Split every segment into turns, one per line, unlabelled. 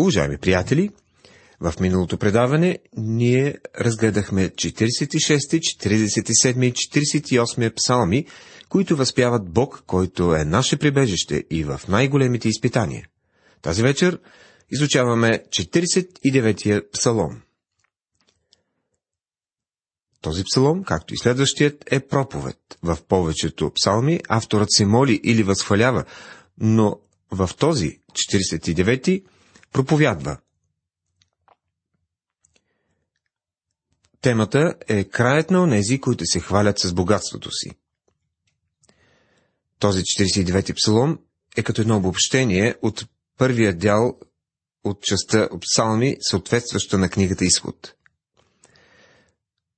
Уважаеми приятели, в миналото предаване ние разгледахме 46, 47 и 48 псалми, които възпяват Бог, който е наше прибежище и в най-големите изпитания. Тази вечер изучаваме 49-я псалом. Този псалом, както и следващият, е проповед. В повечето псалми авторът се моли или възхвалява, но в този 49-ти проповядва. Темата е краят на онези, които се хвалят с богатството си. Този 49-ти псалом е като едно обобщение от първия дял от частта от псалми, съответстваща на книгата Изход.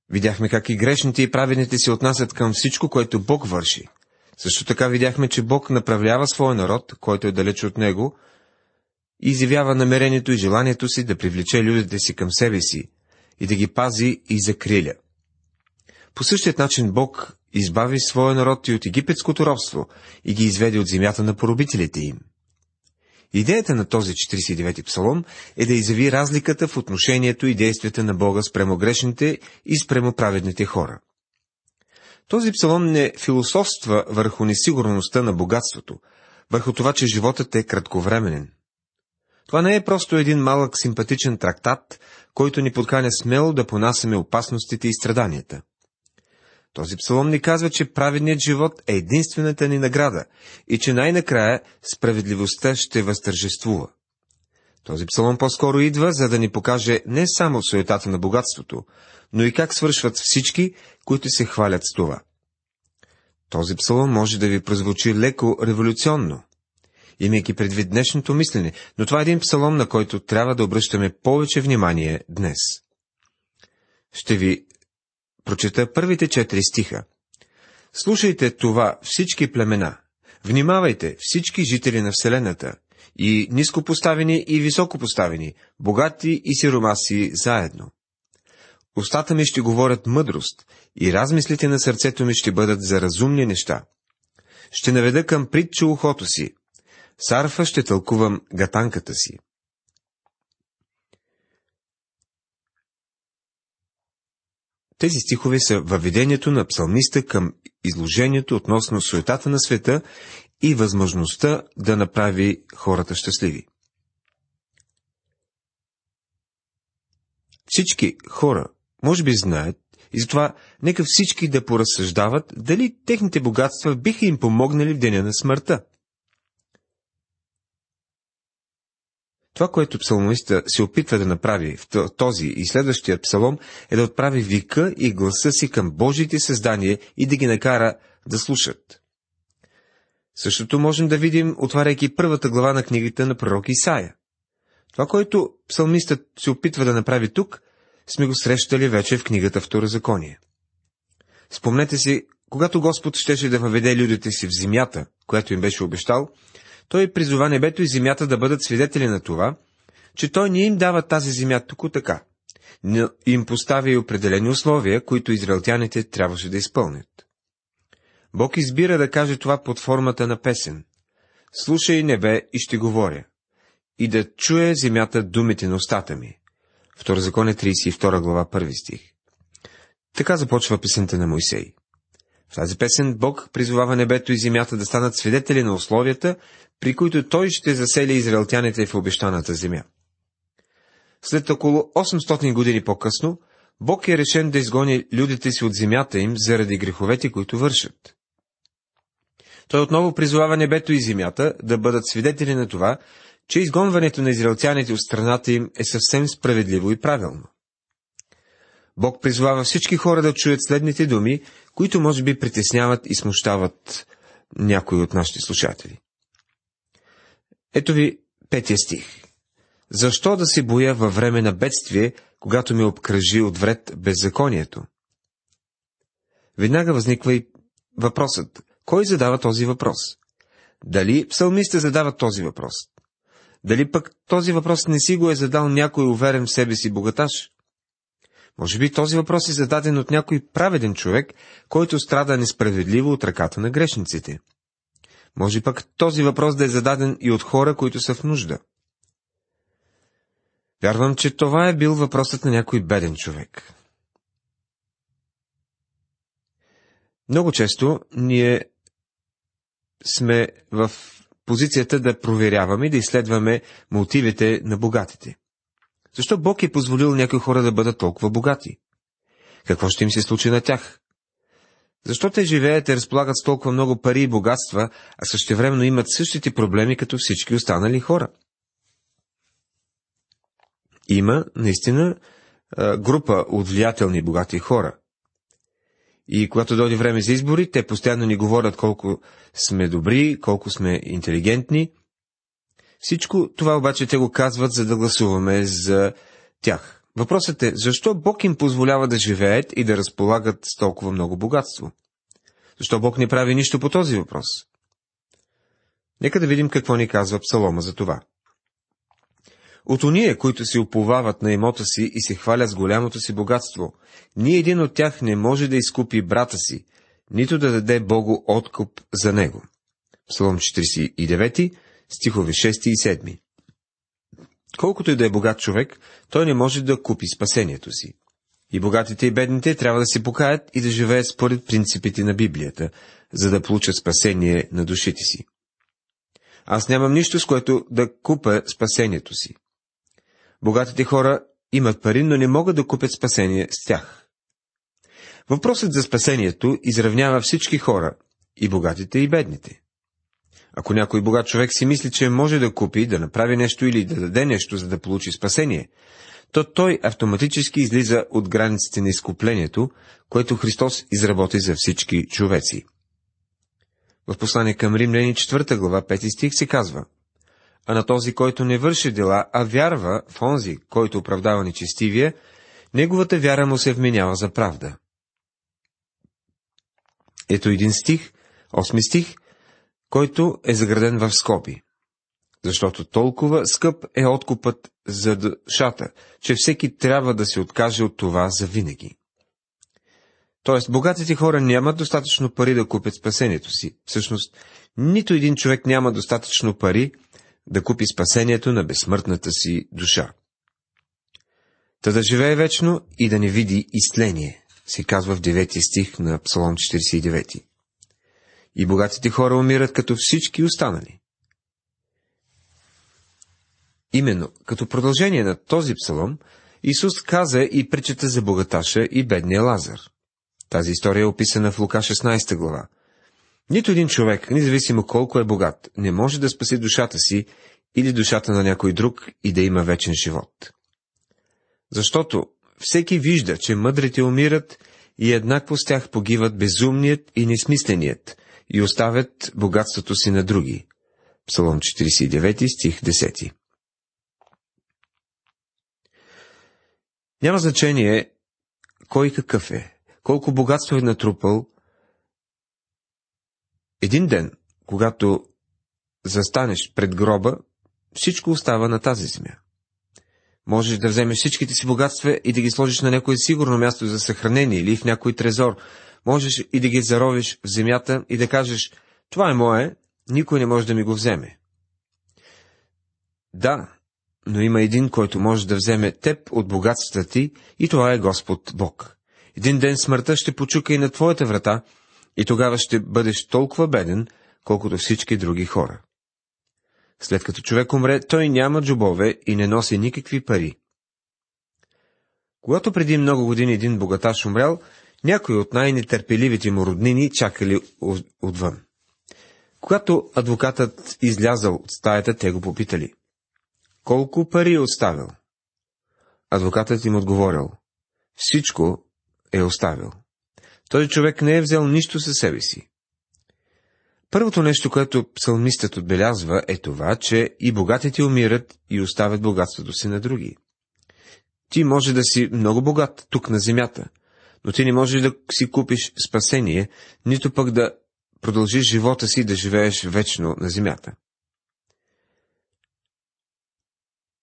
Видяхме как и грешните и праведните се отнасят към всичко, което Бог върши. Също така видяхме, че Бог направлява своя народ, който е далеч от Него, и изявява намерението и желанието си да привлече людите си към себе си и да ги пази и закриля. По същият начин Бог избави своя народ и от египетското робство и ги изведе от земята на поробителите им. Идеята на този 49-ти псалом е да изяви разликата в отношението и действията на Бога спрямо грешните и спрямо праведните хора. Този псалом не философства върху несигурността на богатството, върху това, че животът е кратковременен. Това не е просто един малък симпатичен трактат, който ни подканя смело да понасяме опасностите и страданията. Този псалом ни казва, че праведният живот е единствената ни награда и че най-накрая справедливостта ще възтържествува. Този псалом по-скоро идва, за да ни покаже не само суетата на богатството, но и как свършват всички, които се хвалят с това. Този псалом може да ви прозвучи леко революционно, имайки предвид днешното мислене, но това е един псалом, на който трябва да обръщаме повече внимание днес. Ще ви прочета първите четири стиха. Слушайте това всички племена, внимавайте всички жители на Вселената, и нископоставени и високопоставени, богати и сиромаси заедно. Устата ми ще говорят мъдрост и размислите на сърцето ми ще бъдат за разумни неща. Ще наведа към притча ухото си. Сарфа ще тълкувам гатанката си. Тези стихове са въведението на псалмиста към изложението относно суетата на света и възможността да направи хората щастливи. Всички хора, може би знаят, и затова нека всички да поразсъждават дали техните богатства биха им помогнали в деня на смъртта. Това, което псалмиста се опитва да направи в този и следващия псалом, е да отправи вика и гласа си към Божиите създания и да ги накара да слушат. Същото можем да видим, отваряйки първата глава на книгата на пророк Исаия. Това, което псалмистът се опитва да направи тук, сме го срещали вече в книгата Второзаконие. Спомнете си, когато Господ щеше да въведе людите си в земята, която им беше обещал, той призова небето и земята да бъдат свидетели на това, че той не им дава тази земя тук така, но им поставя и определени условия, които израелтяните трябваше да изпълнят. Бог избира да каже това под формата на песен. Слушай небе и ще говоря. И да чуе земята думите на устата ми. Второзаконе 32 глава 1 стих. Така започва песента на Моисей. В тази песен Бог призовава небето и земята да станат свидетели на условията, при които Той ще засели израелтяните в обещаната земя. След около 800 години по-късно, Бог е решен да изгони людите си от земята им заради греховете, които вършат. Той отново призовава небето и земята да бъдат свидетели на това, че изгонването на израелтяните от страната им е съвсем справедливо и правилно. Бог призвава всички хора да чуят следните думи, които може би притесняват и смущават някои от нашите слушатели. Ето ви петия стих. Защо да се боя във време на бедствие, когато ме обкръжи от вред беззаконието? Веднага възниква и въпросът. Кой задава този въпрос? Дали псалмиста задава този въпрос? Дали пък този въпрос не си го е задал някой уверен в себе си богаташ? Може би този въпрос е зададен от някой праведен човек, който страда несправедливо от ръката на грешниците. Може пък този въпрос да е зададен и от хора, които са в нужда. Вярвам, че това е бил въпросът на някой беден човек. Много често ние сме в позицията да проверяваме и да изследваме мотивите на богатите. Защо Бог е позволил някои хора да бъдат толкова богати? Какво ще им се случи на тях? Защо те живеят и разполагат с толкова много пари и богатства, а същевременно имат същите проблеми като всички останали хора? Има, наистина, група от влиятелни богати хора. И когато дойде време за избори, те постоянно ни говорят колко сме добри, колко сме интелигентни. Всичко това обаче те го казват, за да гласуваме за тях. Въпросът е, защо Бог им позволява да живеят и да разполагат с толкова много богатство? Защо Бог не прави нищо по този въпрос? Нека да видим какво ни казва Псалома за това. От уния, които се уповават на имота си и се хвалят с голямото си богатство, ни един от тях не може да изкупи брата си, нито да даде Богу откуп за него. Псалом 49, стихове 6 и 7. Колкото и да е богат човек, той не може да купи спасението си. И богатите и бедните трябва да се покаят и да живеят според принципите на Библията, за да получат спасение на душите си. Аз нямам нищо, с което да купя спасението си. Богатите хора имат пари, но не могат да купят спасение с тях. Въпросът за спасението изравнява всички хора, и богатите, и бедните. Ако някой богат човек си мисли, че може да купи, да направи нещо или да даде нещо, за да получи спасение, то той автоматически излиза от границите на изкуплението, което Христос изработи за всички човеци. В послание към Римляни 4 глава 5 стих се казва А на този, който не върши дела, а вярва в онзи, който оправдава нечестивия, неговата вяра му се вменява за правда. Ето един стих, 8 стих, който е заграден в скоби. Защото толкова скъп е откупът за душата, че всеки трябва да се откаже от това за винаги. Тоест, богатите хора нямат достатъчно пари да купят спасението си. Всъщност, нито един човек няма достатъчно пари да купи спасението на безсмъртната си душа. Та да живее вечно и да не види изтление, се казва в 9 стих на Псалом 49 и богатите хора умират като всички останали. Именно, като продължение на този псалом, Исус каза и пречета за богаташа и бедния Лазар. Тази история е описана в Лука 16 глава. Нито един човек, независимо колко е богат, не може да спаси душата си или душата на някой друг и да има вечен живот. Защото всеки вижда, че мъдрите умират и еднакво с тях погиват безумният и несмисленият, и оставят богатството си на други. Псалом 49, стих 10. Няма значение кой какъв е, колко богатство е натрупал. Един ден, когато застанеш пред гроба, всичко остава на тази земя. Можеш да вземеш всичките си богатства и да ги сложиш на някое сигурно място за съхранение или в някой трезор, Можеш и да ги заровиш в земята и да кажеш, това е мое, никой не може да ми го вземе. Да, но има един, който може да вземе теб от богатствата ти, и това е Господ Бог. Един ден смъртта ще почука и на твоята врата, и тогава ще бъдеш толкова беден, колкото всички други хора. След като човек умре, той няма джобове и не носи никакви пари. Когато преди много години един богаташ умрял, някои от най-нетърпеливите му роднини чакали отвън. Когато адвокатът излязал от стаята, те го попитали. Колко пари е оставил? Адвокатът им отговорил. Всичко е оставил. Този човек не е взел нищо със себе си. Първото нещо, което псалмистът отбелязва, е това, че и богатите умират и оставят богатството си на други. Ти може да си много богат тук на земята, но ти не можеш да си купиш спасение, нито пък да продължиш живота си да живееш вечно на земята.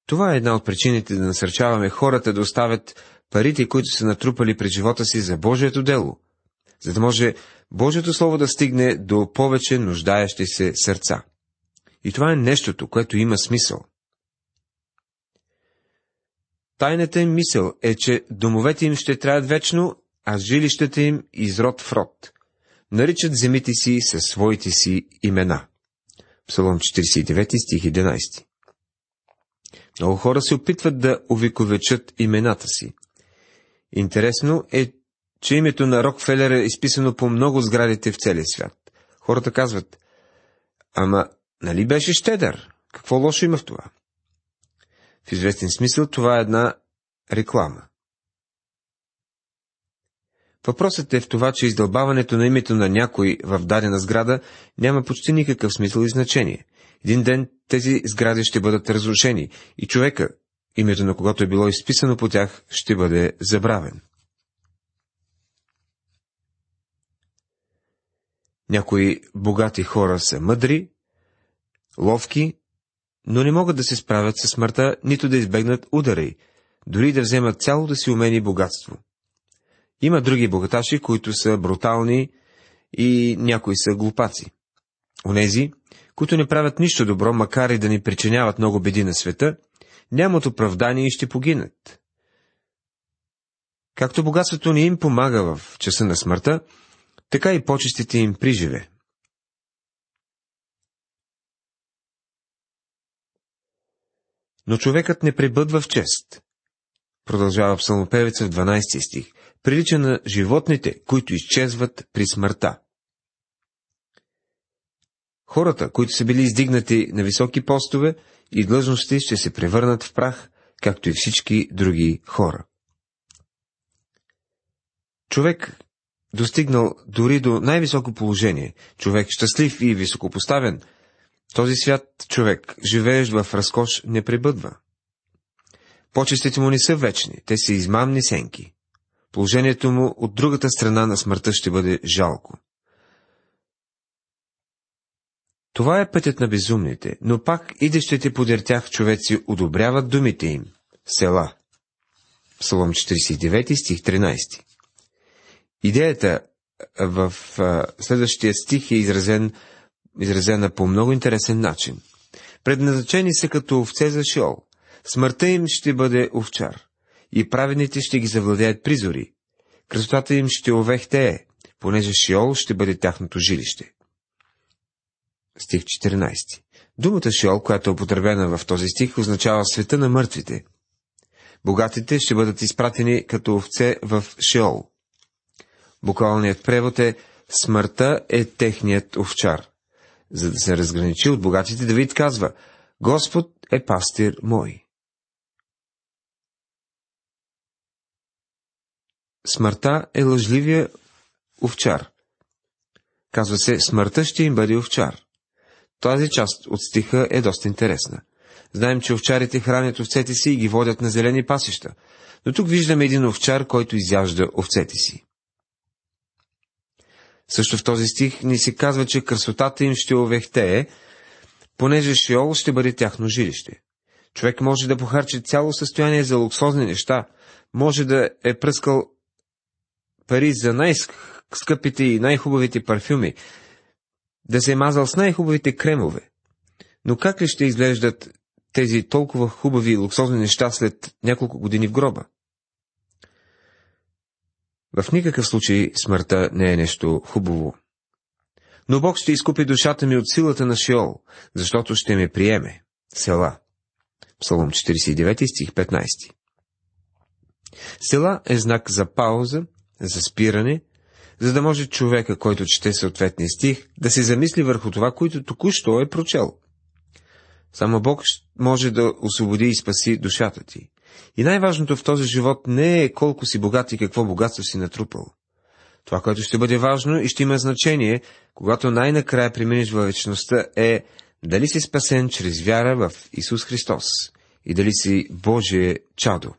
Това е една от причините да насърчаваме хората да оставят парите, които са натрупали пред живота си за Божието дело, за да може Божието Слово да стигне до повече нуждаещи се сърца. И това е нещото, което има смисъл. Тайната им мисъл е, че домовете им ще траят вечно, а жилищата им изрод в род. Наричат земите си със своите си имена. Псалом 49 стих 11 Много хора се опитват да увековечат имената си. Интересно е, че името на Рокфелер е изписано по много сградите в целия свят. Хората казват, ама, нали беше щедър? Какво лошо има в това? В известен смисъл това е една реклама. Въпросът е в това, че издълбаването на името на някой в дадена сграда няма почти никакъв смисъл и значение. Един ден тези сгради ще бъдат разрушени и човека, името на когото е било изписано по тях, ще бъде забравен. Някои богати хора са мъдри, ловки, но не могат да се справят с смъртта, нито да избегнат удари, дори да вземат цялото си умение и богатство. Има други богаташи, които са брутални и някои са глупаци. Онези, които не правят нищо добро, макар и да ни причиняват много беди на света, нямат оправдание и ще погинат. Както богатството не им помага в часа на смъртта, така и почестите им приживе. Но човекът не пребъдва в чест. Продължава псалмопевеца в 12 стих. Прилича на животните, които изчезват при смъртта. Хората, които са били издигнати на високи постове и длъжности, ще се превърнат в прах, както и всички други хора. Човек, достигнал дори до най-високо положение, човек щастлив и високопоставен, този свят човек, живеещ в разкош, не пребъдва. Почестите му не са вечни, те са измамни сенки. Положението му от другата страна на смъртта ще бъде жалко. Това е пътят на безумните, но пак идещите подер тях човеци одобряват думите им. Села. Псалом 49, стих 13. Идеята в следващия стих е изразен, изразена по много интересен начин. Предназначени са като овце за шиол. Смъртта им ще бъде овчар. И правените ще ги завладеят призори. Красотата им ще овехтее, понеже Шиол ще бъде тяхното жилище. Стих 14. Думата Шиол, която е употребена в този стих, означава света на мъртвите. Богатите ще бъдат изпратени като овце в Шиол. Буквалният превод е Смъртта е техният овчар. За да се разграничи от богатите, Давид казва Господ е пастир мой. Смъртта е лъжливия овчар. Казва се, смъртта ще им бъде овчар. Тази част от стиха е доста интересна. Знаем, че овчарите хранят овцете си и ги водят на зелени пасища, но тук виждаме един овчар, който изяжда овцете си. Също в този стих ни се казва, че красотата им ще овехтее, понеже Шиол ще бъде тяхно жилище. Човек може да похарчи цяло състояние за луксозни неща, може да е пръскал пари за най-скъпите и най-хубавите парфюми, да се е мазал с най-хубавите кремове. Но как ли ще изглеждат тези толкова хубави и луксозни неща след няколко години в гроба? В никакъв случай смъртта не е нещо хубаво. Но Бог ще изкупи душата ми от силата на Шиол, защото ще ме приеме. Села. Псалом 49 стих 15. Села е знак за пауза, за спиране, за да може човека, който чете съответния стих, да се замисли върху това, което току-що е прочел. Само Бог може да освободи и спаси душата ти. И най-важното в този живот не е колко си богат и какво богатство си натрупал. Това, което ще бъде важно и ще има значение, когато най-накрая преминеш във вечността, е дали си спасен чрез вяра в Исус Христос и дали си Божие чадо.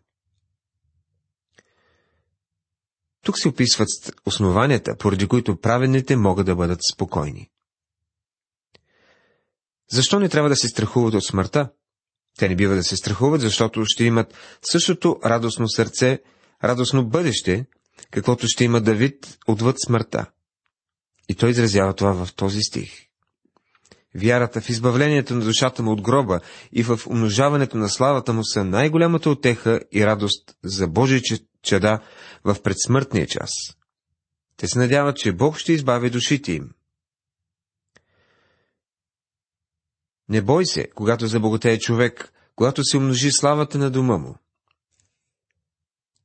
Тук се описват основанията, поради които праведните могат да бъдат спокойни. Защо не трябва да се страхуват от смъртта? Те не бива да се страхуват, защото ще имат същото радостно сърце, радостно бъдеще, каквото ще има Давид отвъд смъртта. И той изразява това в този стих. Вярата в избавлението на душата му от гроба и в умножаването на славата му са най-голямата отеха и радост за Божия чеда в предсмъртния час. Те се надяват, че Бог ще избави душите им. Не бой се, когато забогатее човек, когато се умножи славата на дома му.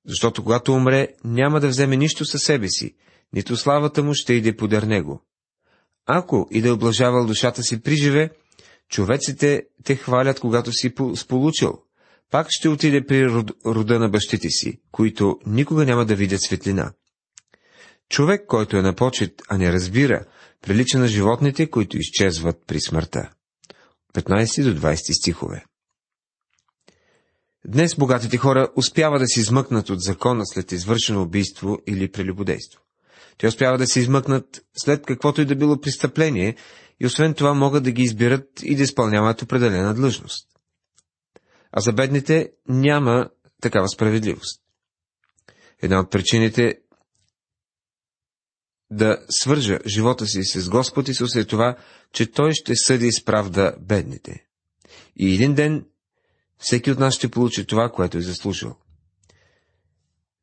Защото когато умре, няма да вземе нищо със себе си, нито славата му ще иде подър него. Ако и да облажавал душата си при живе, човеците те хвалят, когато си сполучил. Пак ще отиде при рода на бащите си, които никога няма да видят светлина. Човек, който е на почет, а не разбира, прилича на животните, които изчезват при смъртта. 15 до 20 стихове Днес богатите хора успяват да се измъкнат от закона след извършено убийство или прелюбодейство. Те успяват да се измъкнат след каквото и да било престъпление и освен това могат да ги избират и да изпълняват определена длъжност. А за бедните няма такава справедливост. Една от причините да свържа живота си с Господ Исус е това, че Той ще съди с правда бедните. И един ден всеки от нас ще получи това, което е заслужил.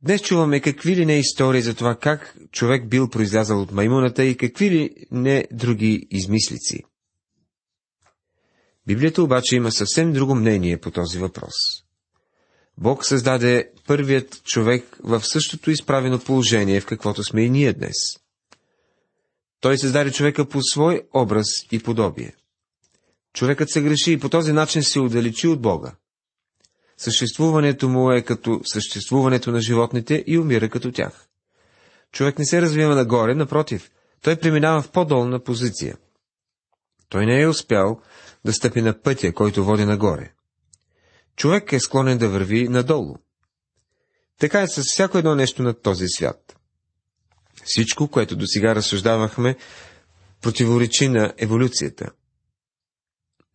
Днес чуваме какви ли не истории за това как човек бил произлязал от маймуната и какви ли не други измислици. Библията обаче има съвсем друго мнение по този въпрос. Бог създаде първият човек в същото изправено положение, в каквото сме и ние днес. Той създаде човека по свой образ и подобие. Човекът се греши и по този начин се отдалечи от Бога. Съществуването му е като съществуването на животните и умира като тях. Човек не се развива нагоре, напротив, той преминава в по-долна позиция. Той не е успял да стъпи на пътя, който води нагоре. Човек е склонен да върви надолу. Така е с всяко едно нещо на този свят. Всичко, което до сега разсъждавахме, противоречи на еволюцията.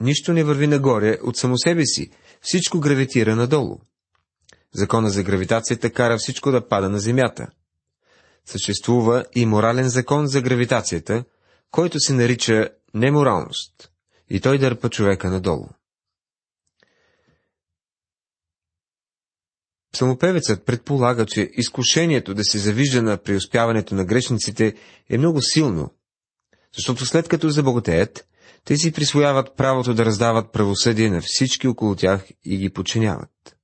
Нищо не върви нагоре от само себе си, всичко гравитира надолу. Закона за гравитацията кара всичко да пада на Земята. Съществува и морален закон за гравитацията, който се нарича неморалност, и той дърпа човека надолу. Самопевецът предполага, че изкушението да се завижда на преуспяването на грешниците е много силно, защото след като забогатеят, те си присвояват правото да раздават правосъдие на всички около тях и ги подчиняват.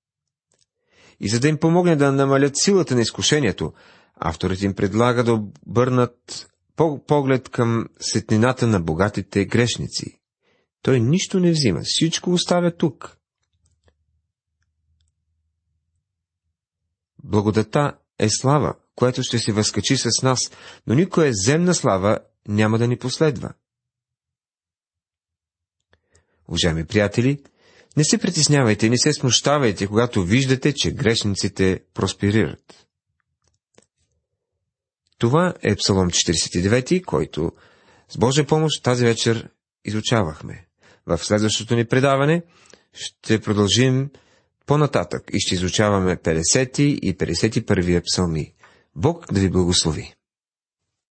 И за да им помогне да намалят силата на изкушението, авторът им предлага да обърнат поглед към сетнината на богатите грешници. Той нищо не взима, всичко оставя тук. Благодата е слава, което ще се възкачи с нас, но никоя земна слава няма да ни последва. Уважаеми приятели, не се притеснявайте, не се смущавайте, когато виждате, че грешниците просперират. Това е Псалом 49, който с Божия помощ тази вечер изучавахме. В следващото ни предаване ще продължим по-нататък и ще изучаваме 50 и 51 псалми. Бог да ви благослови!